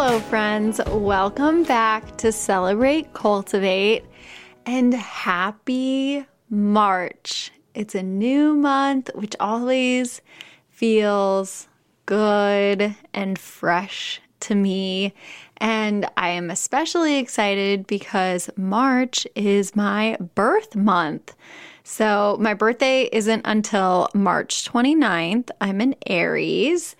Hello, friends. Welcome back to Celebrate Cultivate and happy March. It's a new month, which always feels good and fresh to me. And I am especially excited because March is my birth month. So, my birthday isn't until March 29th. I'm an Aries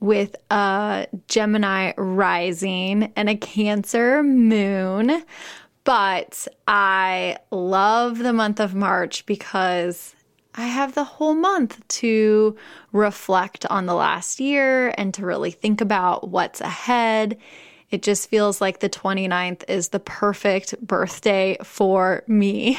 with a Gemini rising and a Cancer moon. But I love the month of March because I have the whole month to reflect on the last year and to really think about what's ahead. It just feels like the 29th is the perfect birthday for me.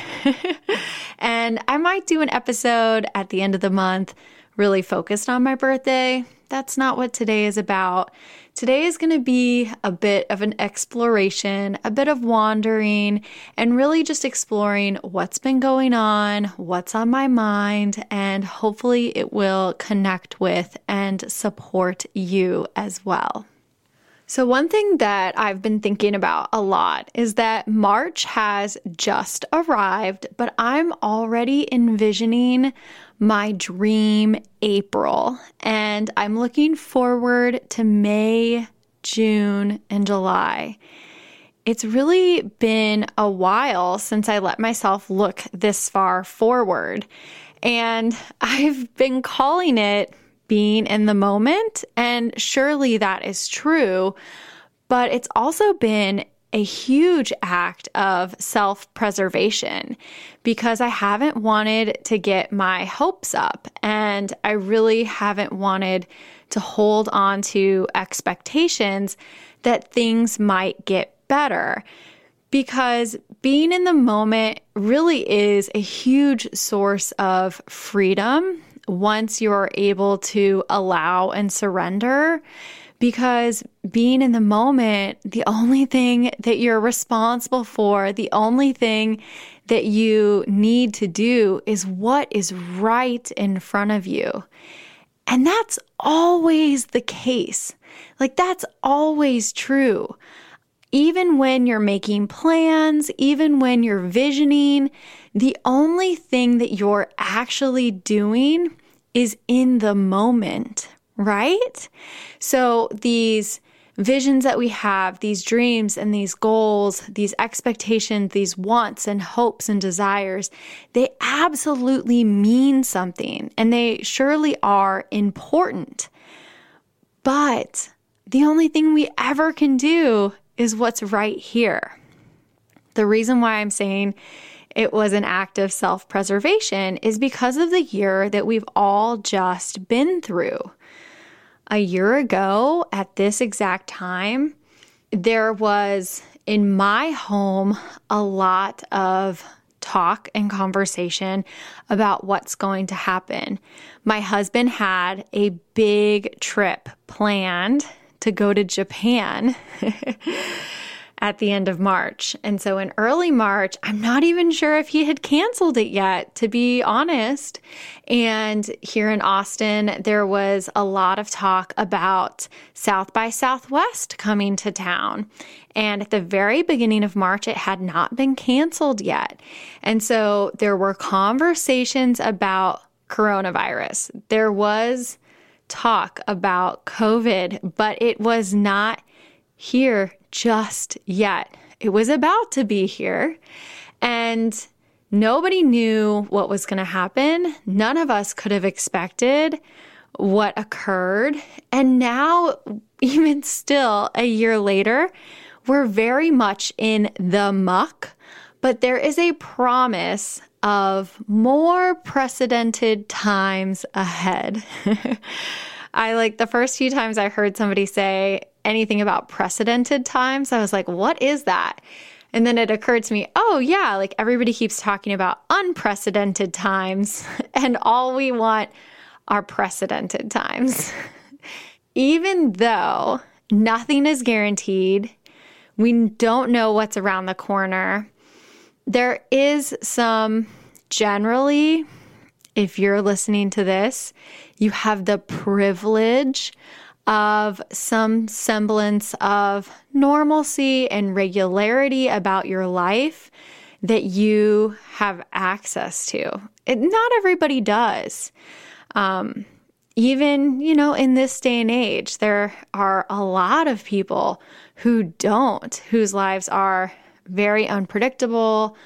and I might do an episode at the end of the month really focused on my birthday that's not what today is about. Today is going to be a bit of an exploration, a bit of wandering, and really just exploring what's been going on, what's on my mind, and hopefully it will connect with and support you as well. So, one thing that I've been thinking about a lot is that March has just arrived, but I'm already envisioning my dream April. And I'm looking forward to May, June, and July. It's really been a while since I let myself look this far forward. And I've been calling it being in the moment. And surely that is true. But it's also been a huge act of self preservation because I haven't wanted to get my hopes up and I really haven't wanted to hold on to expectations that things might get better because being in the moment really is a huge source of freedom once you're able to allow and surrender because being in the moment, the only thing that you're responsible for, the only thing that you need to do is what is right in front of you. And that's always the case. Like, that's always true. Even when you're making plans, even when you're visioning, the only thing that you're actually doing is in the moment, right? So these visions that we have, these dreams and these goals, these expectations, these wants and hopes and desires, they absolutely mean something and they surely are important. But the only thing we ever can do is what's right here. The reason why I'm saying it was an act of self preservation is because of the year that we've all just been through a year ago at this exact time, there was in my home a lot of talk and conversation about what's going to happen. My husband had a big trip planned to go to Japan. at the end of March. And so in early March, I'm not even sure if he had canceled it yet, to be honest. And here in Austin, there was a lot of talk about South by Southwest coming to town. And at the very beginning of March, it had not been canceled yet. And so there were conversations about coronavirus. There was talk about COVID, but it was not here just yet. It was about to be here, and nobody knew what was going to happen. None of us could have expected what occurred. And now, even still, a year later, we're very much in the muck, but there is a promise of more precedented times ahead. I like the first few times I heard somebody say anything about precedented times, I was like, what is that? And then it occurred to me, oh, yeah, like everybody keeps talking about unprecedented times, and all we want are precedented times. Even though nothing is guaranteed, we don't know what's around the corner. There is some generally, if you're listening to this, you have the privilege of some semblance of normalcy and regularity about your life that you have access to. It, not everybody does. Um, even, you know, in this day and age, there are a lot of people who don't, whose lives are very unpredictable,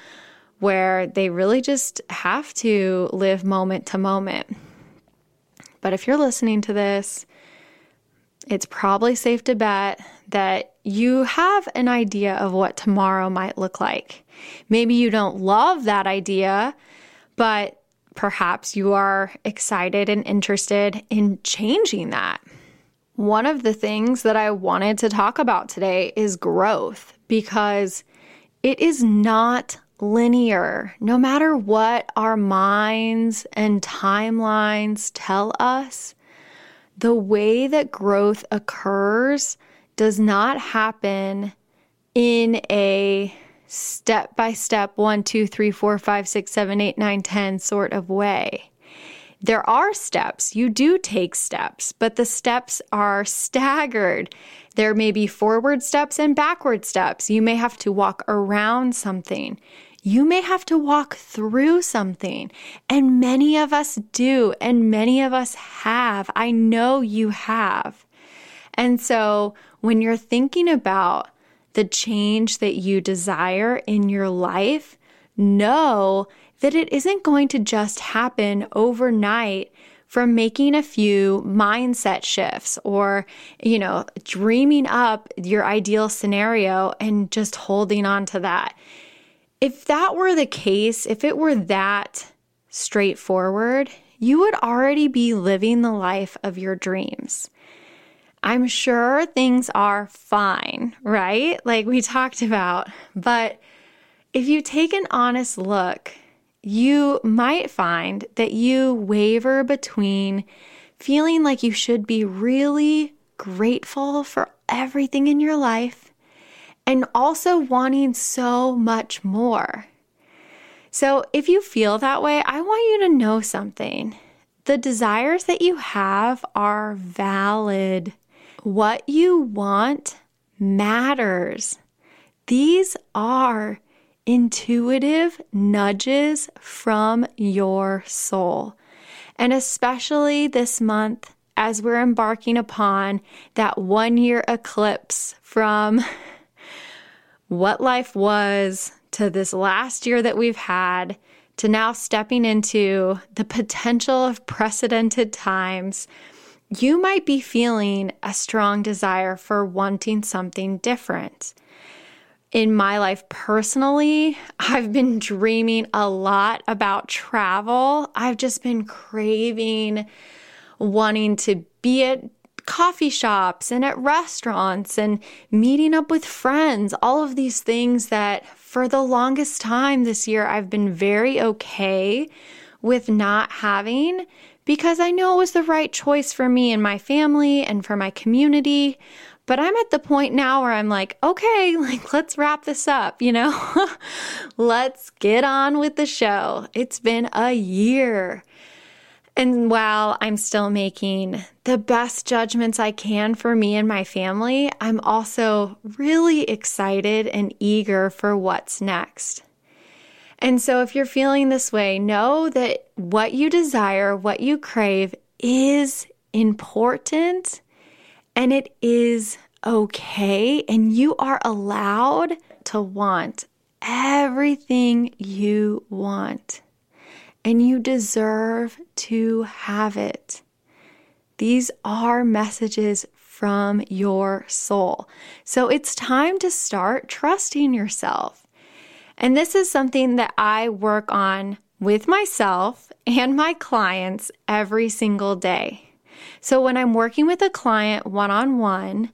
where they really just have to live moment to moment. But if you're listening to this, it's probably safe to bet that you have an idea of what tomorrow might look like. Maybe you don't love that idea, but perhaps you are excited and interested in changing that. One of the things that I wanted to talk about today is growth because it is not linear. No matter what our minds and timelines tell us, the way that growth occurs does not happen in a step by step one, two, three, four, five, six, seven, eight, nine, ten sort of way. There are steps. You do take steps, but the steps are staggered. There may be forward steps and backward steps. You may have to walk around something. You may have to walk through something, and many of us do, and many of us have. I know you have. And so when you're thinking about the change that you desire in your life, know that it isn't going to just happen overnight from making a few mindset shifts or, you know, dreaming up your ideal scenario and just holding on to that. If that were the case, if it were that straightforward, you would already be living the life of your dreams. I'm sure things are fine, right? Like we talked about. But if you take an honest look, you might find that you waver between feeling like you should be really grateful for everything in your life and also wanting so much more. So, if you feel that way, I want you to know something. The desires that you have are valid. What you want matters. These are intuitive nudges from your soul. And especially this month, as we're embarking upon that one year eclipse from what life was to this last year that we've had to now stepping into the potential of precedented times, you might be feeling a strong desire for wanting something different. In my life personally, I've been dreaming a lot about travel. I've just been craving wanting to be at coffee shops and at restaurants and meeting up with friends, all of these things that for the longest time this year I've been very okay with not having because I know it was the right choice for me and my family and for my community. But I'm at the point now where I'm like, okay, like let's wrap this up, you know? let's get on with the show. It's been a year. And while I'm still making the best judgments I can for me and my family, I'm also really excited and eager for what's next. And so, if you're feeling this way, know that what you desire, what you crave is important and it is okay. And you are allowed to want everything you want and you deserve to have it. These are messages from your soul. So it's time to start trusting yourself. And this is something that I work on with myself and my clients every single day. So when I'm working with a client one on one,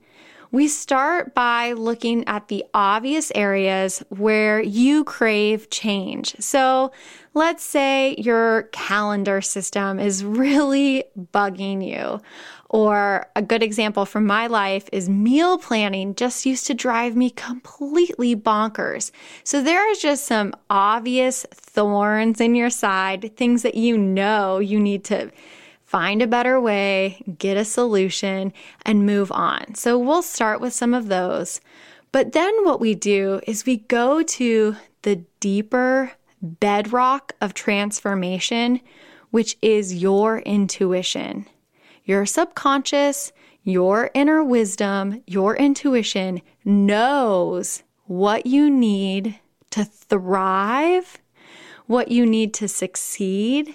we start by looking at the obvious areas where you crave change. So let's say your calendar system is really bugging you. Or a good example from my life is meal planning just used to drive me completely bonkers. So there are just some obvious thorns in your side, things that you know you need to find a better way, get a solution, and move on. So we'll start with some of those. But then what we do is we go to the deeper bedrock of transformation, which is your intuition. Your subconscious, your inner wisdom, your intuition knows what you need to thrive, what you need to succeed,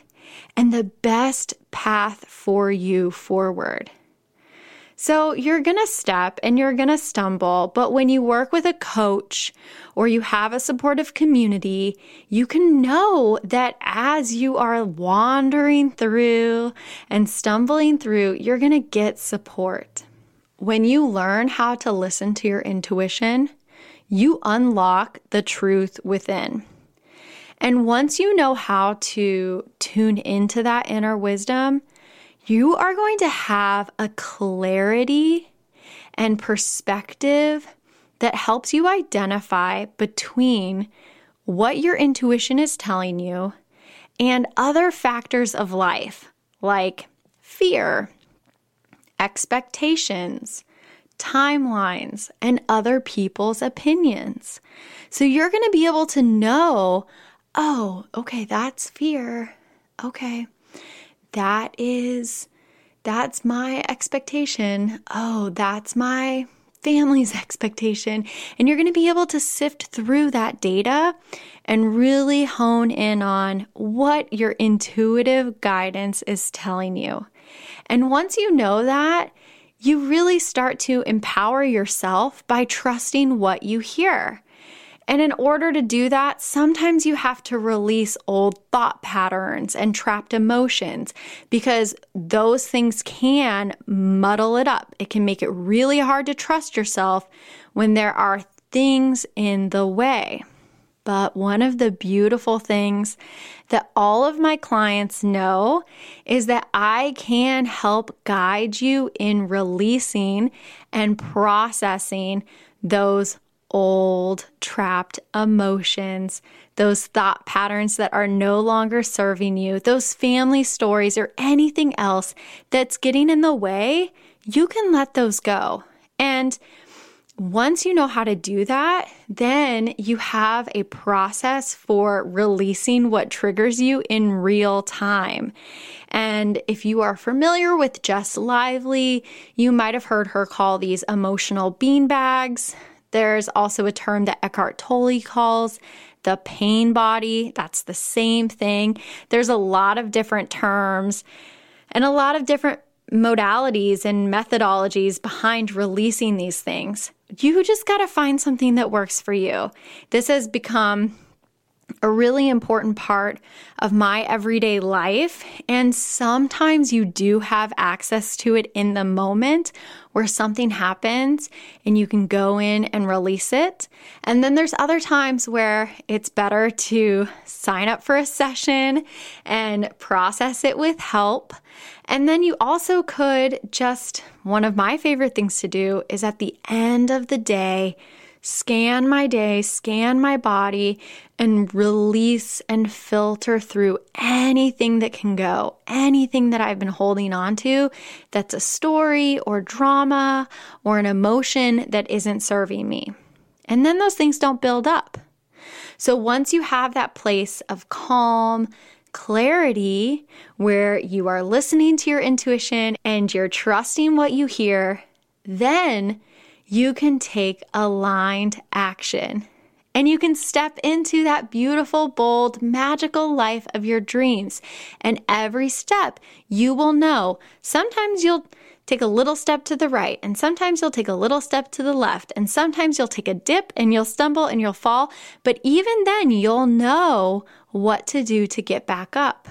and the best path for you forward. So you're going to step and you're going to stumble, but when you work with a coach or you have a supportive community, you can know that as you are wandering through and stumbling through, you're going to get support. When you learn how to listen to your intuition, you unlock the truth within. And once you know how to tune into that inner wisdom, you are going to have a clarity and perspective that helps you identify between what your intuition is telling you and other factors of life like fear, expectations, timelines, and other people's opinions. So you're going to be able to know oh, okay, that's fear. Okay. That is, that's my expectation. Oh, that's my family's expectation. And you're going to be able to sift through that data and really hone in on what your intuitive guidance is telling you. And once you know that, you really start to empower yourself by trusting what you hear. And in order to do that, sometimes you have to release old thought patterns and trapped emotions because those things can muddle it up. It can make it really hard to trust yourself when there are things in the way. But one of the beautiful things that all of my clients know is that I can help guide you in releasing and processing those old trapped emotions, those thought patterns that are no longer serving you, those family stories, or anything else that's getting in the way, you can let those go. And once you know how to do that, then you have a process for releasing what triggers you in real time. And if you are familiar with Jess Lively, you might have heard her call these emotional bean bags. There's also a term that Eckhart Tolle calls the pain body. That's the same thing. There's a lot of different terms and a lot of different modalities and methodologies behind releasing these things. You just got to find something that works for you. This has become a really important part of my everyday life. And sometimes you do have access to it in the moment where something happens and you can go in and release it. And then there's other times where it's better to sign up for a session and process it with help. And then you also could just, one of my favorite things to do is at the end of the day, scan my day, scan my body, and release and filter through anything that can go, anything that I've been holding on to that's a story or drama or an emotion that isn't serving me. And then those things don't build up. So once you have that place of calm, clarity, where you are listening to your intuition and you're trusting what you hear, then you can take aligned action and you can step into that beautiful, bold, magical life of your dreams. And every step you will know. Sometimes you'll take a little step to the right, and sometimes you'll take a little step to the left, and sometimes you'll take a dip and you'll stumble and you'll fall. But even then, you'll know what to do to get back up.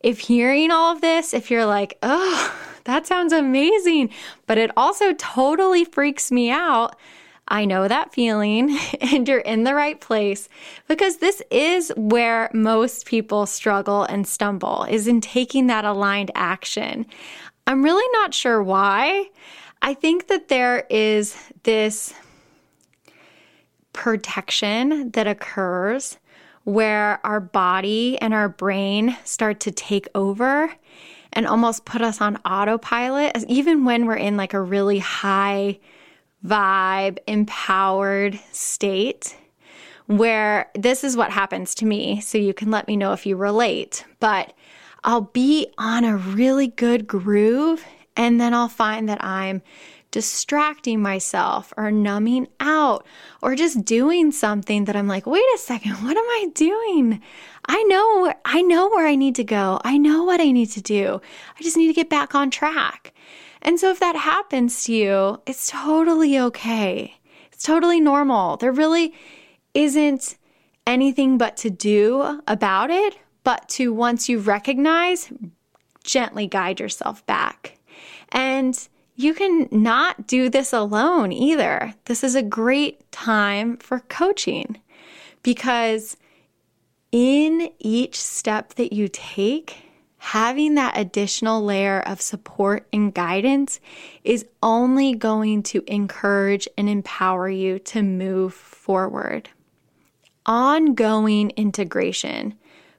if hearing all of this, if you're like, oh, that sounds amazing, but it also totally freaks me out, I know that feeling, and you're in the right place because this is where most people struggle and stumble, is in taking that aligned action. I'm really not sure why. I think that there is this protection that occurs where our body and our brain start to take over and almost put us on autopilot, even when we're in like a really high vibe, empowered state. Where this is what happens to me, so you can let me know if you relate. But I'll be on a really good groove, and then I'll find that I'm distracting myself or numbing out or just doing something that I'm like, wait a second, what am I doing? I know, I know where I need to go. I know what I need to do. I just need to get back on track. And so if that happens to you, it's totally okay. It's totally normal. There really isn't anything but to do about it, but to once you recognize, gently guide yourself back. And you can not do this alone either. This is a great time for coaching because in each step that you take, having that additional layer of support and guidance is only going to encourage and empower you to move forward. Ongoing integration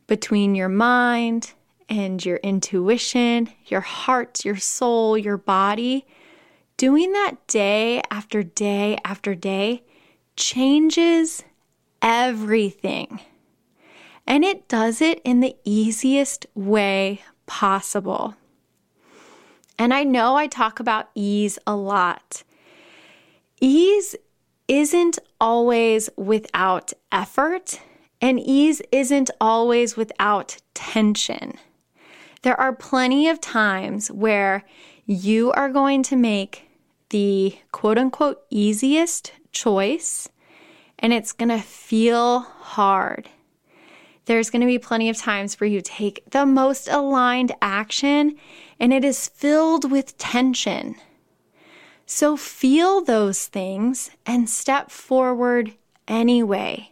between your mind, and your intuition, your heart, your soul, your body, doing that day after day after day changes everything. And it does it in the easiest way possible. And I know I talk about ease a lot. Ease isn't always without effort, and ease isn't always without tension. There are plenty of times where you are going to make the quote unquote easiest choice and it's going to feel hard. There's going to be plenty of times where you take the most aligned action and it is filled with tension. So feel those things and step forward anyway.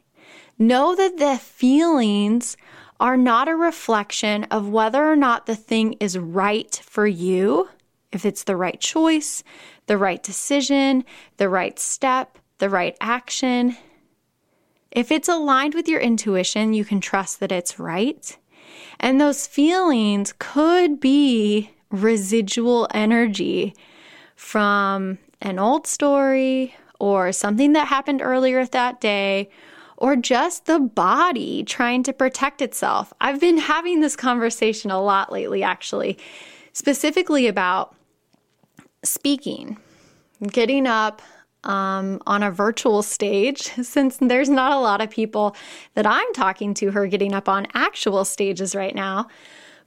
Know that the feelings are not a reflection of whether or not the thing is right for you, if it's the right choice, the right decision, the right step, the right action. If it's aligned with your intuition, you can trust that it's right. And those feelings could be residual energy from an old story or something that happened earlier that day or just the body trying to protect itself. I've been having this conversation a lot lately, actually, specifically about speaking, getting up um, on a virtual stage, since there's not a lot of people that I'm talking to who are getting up on actual stages right now.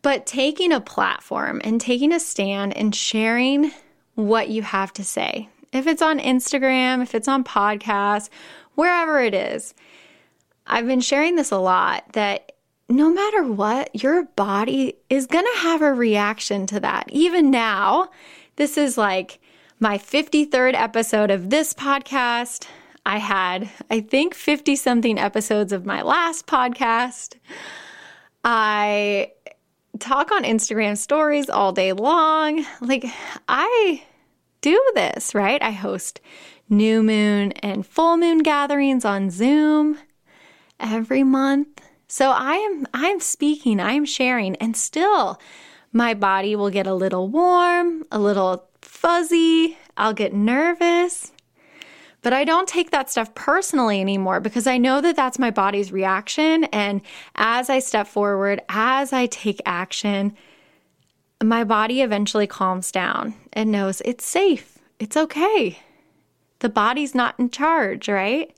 But taking a platform and taking a stand and sharing what you have to say. If it's on Instagram, if it's on podcasts, wherever it is, I've been sharing this a lot that no matter what, your body is going to have a reaction to that. Even now, this is like my 53rd episode of this podcast. I had, I think, 50 something episodes of my last podcast. I talk on Instagram stories all day long. Like, I do this, right? I host new moon and full moon gatherings on Zoom every month. So I am I am speaking, I am sharing and still my body will get a little warm, a little fuzzy, I'll get nervous. But I don't take that stuff personally anymore because I know that that's my body's reaction and as I step forward, as I take action, my body eventually calms down and knows it's safe. It's okay. The body's not in charge, right?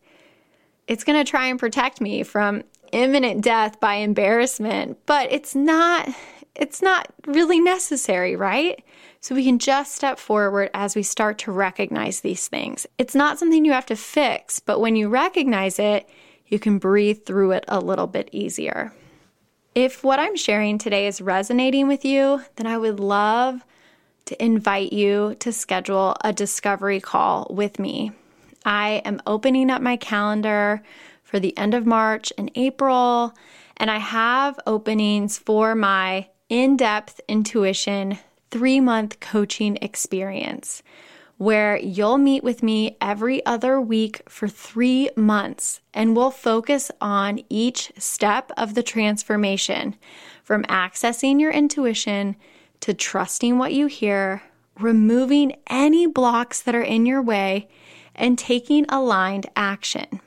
it's going to try and protect me from imminent death by embarrassment, but it's not it's not really necessary, right? So we can just step forward as we start to recognize these things. It's not something you have to fix, but when you recognize it, you can breathe through it a little bit easier. If what I'm sharing today is resonating with you, then I would love to invite you to schedule a discovery call with me. I am opening up my calendar for the end of March and April, and I have openings for my in depth intuition three month coaching experience where you'll meet with me every other week for three months and we'll focus on each step of the transformation from accessing your intuition to trusting what you hear, removing any blocks that are in your way, and taking aligned action.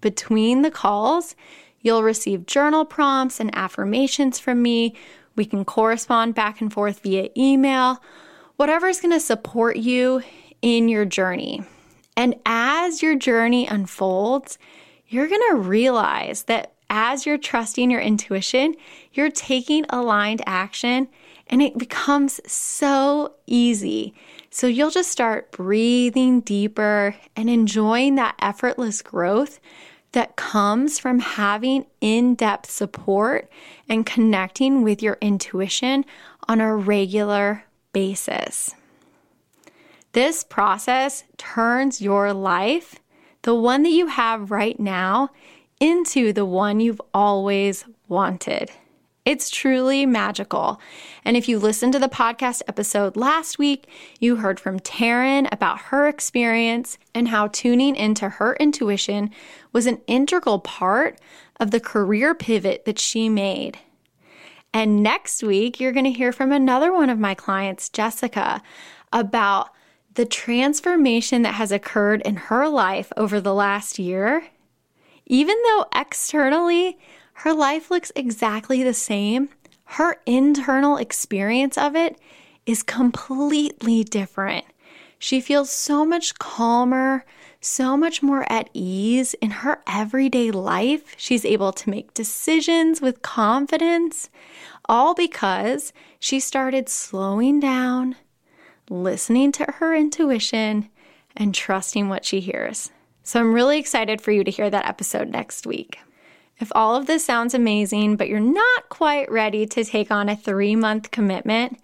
Between the calls, you'll receive journal prompts and affirmations from me. We can correspond back and forth via email whatever is going to support you in your journey. And as your journey unfolds, you're going to realize that as you're trusting your intuition, you're taking aligned action and it becomes so easy. So you'll just start breathing deeper and enjoying that effortless growth that comes from having in depth support and connecting with your intuition on a regular basis. This process turns your life, the one that you have right now, into the one you've always wanted. It's truly magical. And if you listened to the podcast episode last week, you heard from Taryn about her experience and how tuning into her intuition was an integral part of the career pivot that she made. And next week, you're going to hear from another one of my clients, Jessica, about the transformation that has occurred in her life over the last year. Even though externally her life looks exactly the same, her internal experience of it is completely different. She feels so much calmer, so much more at ease in her everyday life. She's able to make decisions with confidence, all because she started slowing down, listening to her intuition, and trusting what she hears. So I'm really excited for you to hear that episode next week. If all of this sounds amazing, but you're not quite ready to take on a three month commitment,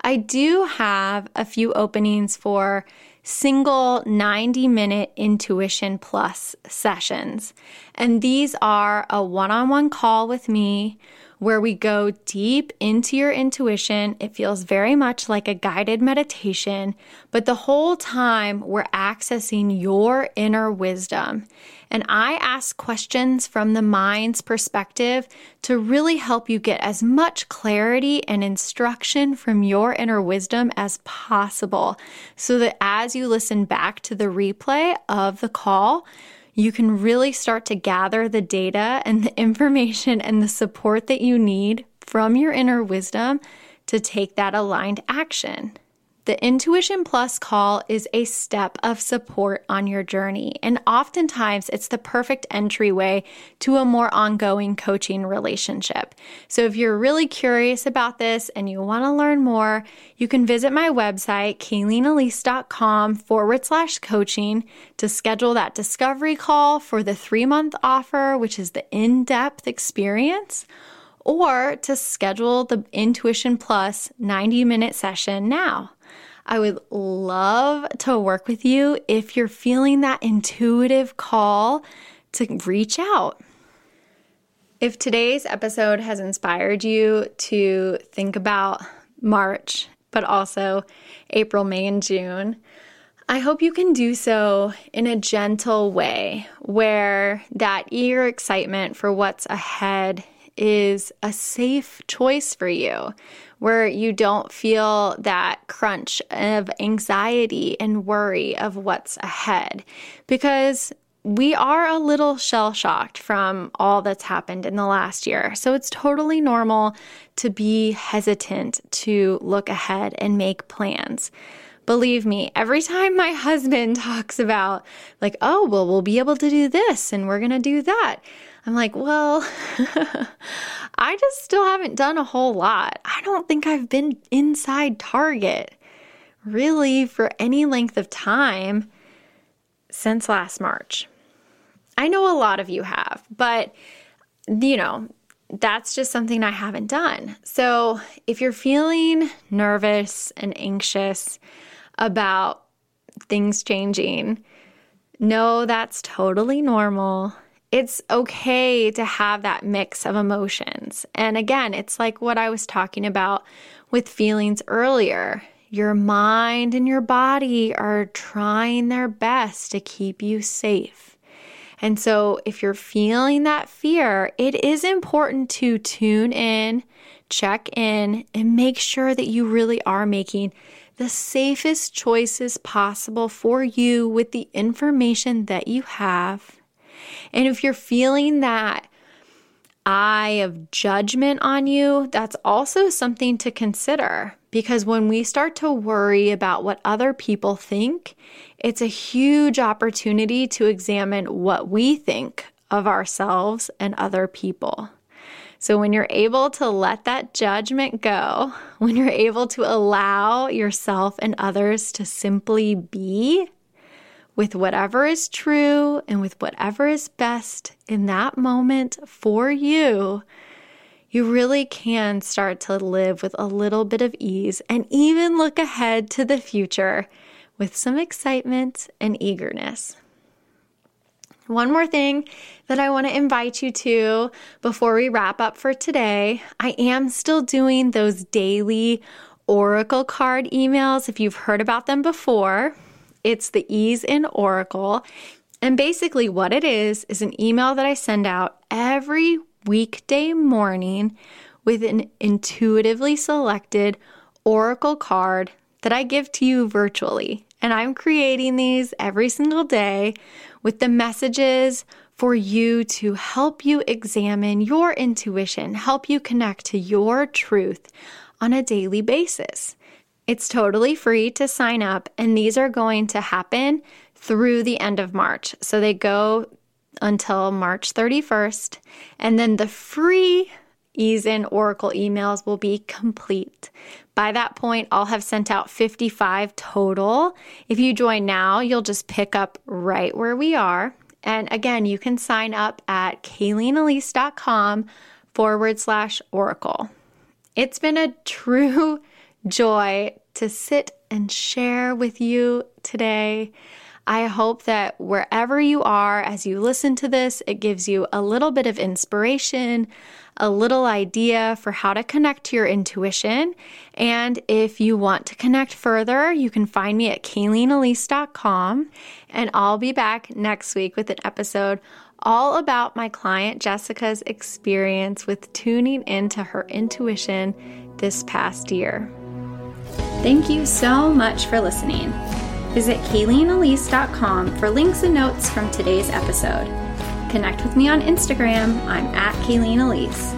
I do have a few openings for single 90 minute intuition plus sessions. And these are a one on one call with me where we go deep into your intuition. It feels very much like a guided meditation, but the whole time we're accessing your inner wisdom. And I ask questions from the mind's perspective to really help you get as much clarity and instruction from your inner wisdom as possible so that as you listen back to the replay of the call, you can really start to gather the data and the information and the support that you need from your inner wisdom to take that aligned action. The Intuition Plus call is a step of support on your journey, and oftentimes it's the perfect entryway to a more ongoing coaching relationship. So, if you're really curious about this and you want to learn more, you can visit my website, kayleenelise.com forward slash coaching to schedule that discovery call for the three month offer, which is the in depth experience or to schedule the Intuition Plus 90 minute session now. I would love to work with you if you're feeling that intuitive call to reach out. If today's episode has inspired you to think about March, but also April, May, and June, I hope you can do so in a gentle way where that eager excitement for what's ahead is a safe choice for you, where you don't feel that crunch of anxiety and worry of what's ahead. Because we are a little shell shocked from all that's happened in the last year. So it's totally normal to be hesitant to look ahead and make plans. Believe me, every time my husband talks about, like, oh, well, we'll be able to do this and we're going to do that, I'm like, well, I just still haven't done a whole lot. I don't think I've been inside Target really for any length of time since last March. I know a lot of you have, but you know, that's just something I haven't done. So if you're feeling nervous and anxious about things changing, know that's totally normal. It's okay to have that mix of emotions. And again, it's like what I was talking about with feelings earlier. Your mind and your body are trying their best to keep you safe. And so, if you're feeling that fear, it is important to tune in, check in, and make sure that you really are making the safest choices possible for you with the information that you have. And if you're feeling that eye of judgment on you, that's also something to consider because when we start to worry about what other people think, it's a huge opportunity to examine what we think of ourselves and other people. So, when you're able to let that judgment go, when you're able to allow yourself and others to simply be with whatever is true and with whatever is best in that moment for you, you really can start to live with a little bit of ease and even look ahead to the future with some excitement and eagerness. One more thing that I want to invite you to before we wrap up for today I am still doing those daily Oracle card emails. If you've heard about them before, it's the Ease in Oracle. And basically, what it is is an email that I send out every weekday morning with an intuitively selected oracle card that I give to you virtually. And I'm creating these every single day with the messages for you to help you examine your intuition, help you connect to your truth on a daily basis. It's totally free to sign up, and these are going to happen through the end of March. So they go until March 31st. And then the free Ease in Oracle emails will be complete. By that point, I'll have sent out 55 total. If you join now, you'll just pick up right where we are. And again, you can sign up at kayleenelise.com forward slash Oracle. It's been a true joy to sit and share with you today. I hope that wherever you are as you listen to this, it gives you a little bit of inspiration, a little idea for how to connect to your intuition. And if you want to connect further, you can find me at kayleenelise.com. And I'll be back next week with an episode all about my client Jessica's experience with tuning into her intuition this past year. Thank you so much for listening. Visit KayleenElise.com for links and notes from today's episode. Connect with me on Instagram. I'm at Kayleen Elise.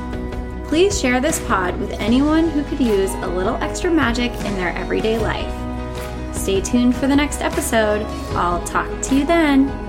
Please share this pod with anyone who could use a little extra magic in their everyday life. Stay tuned for the next episode. I'll talk to you then.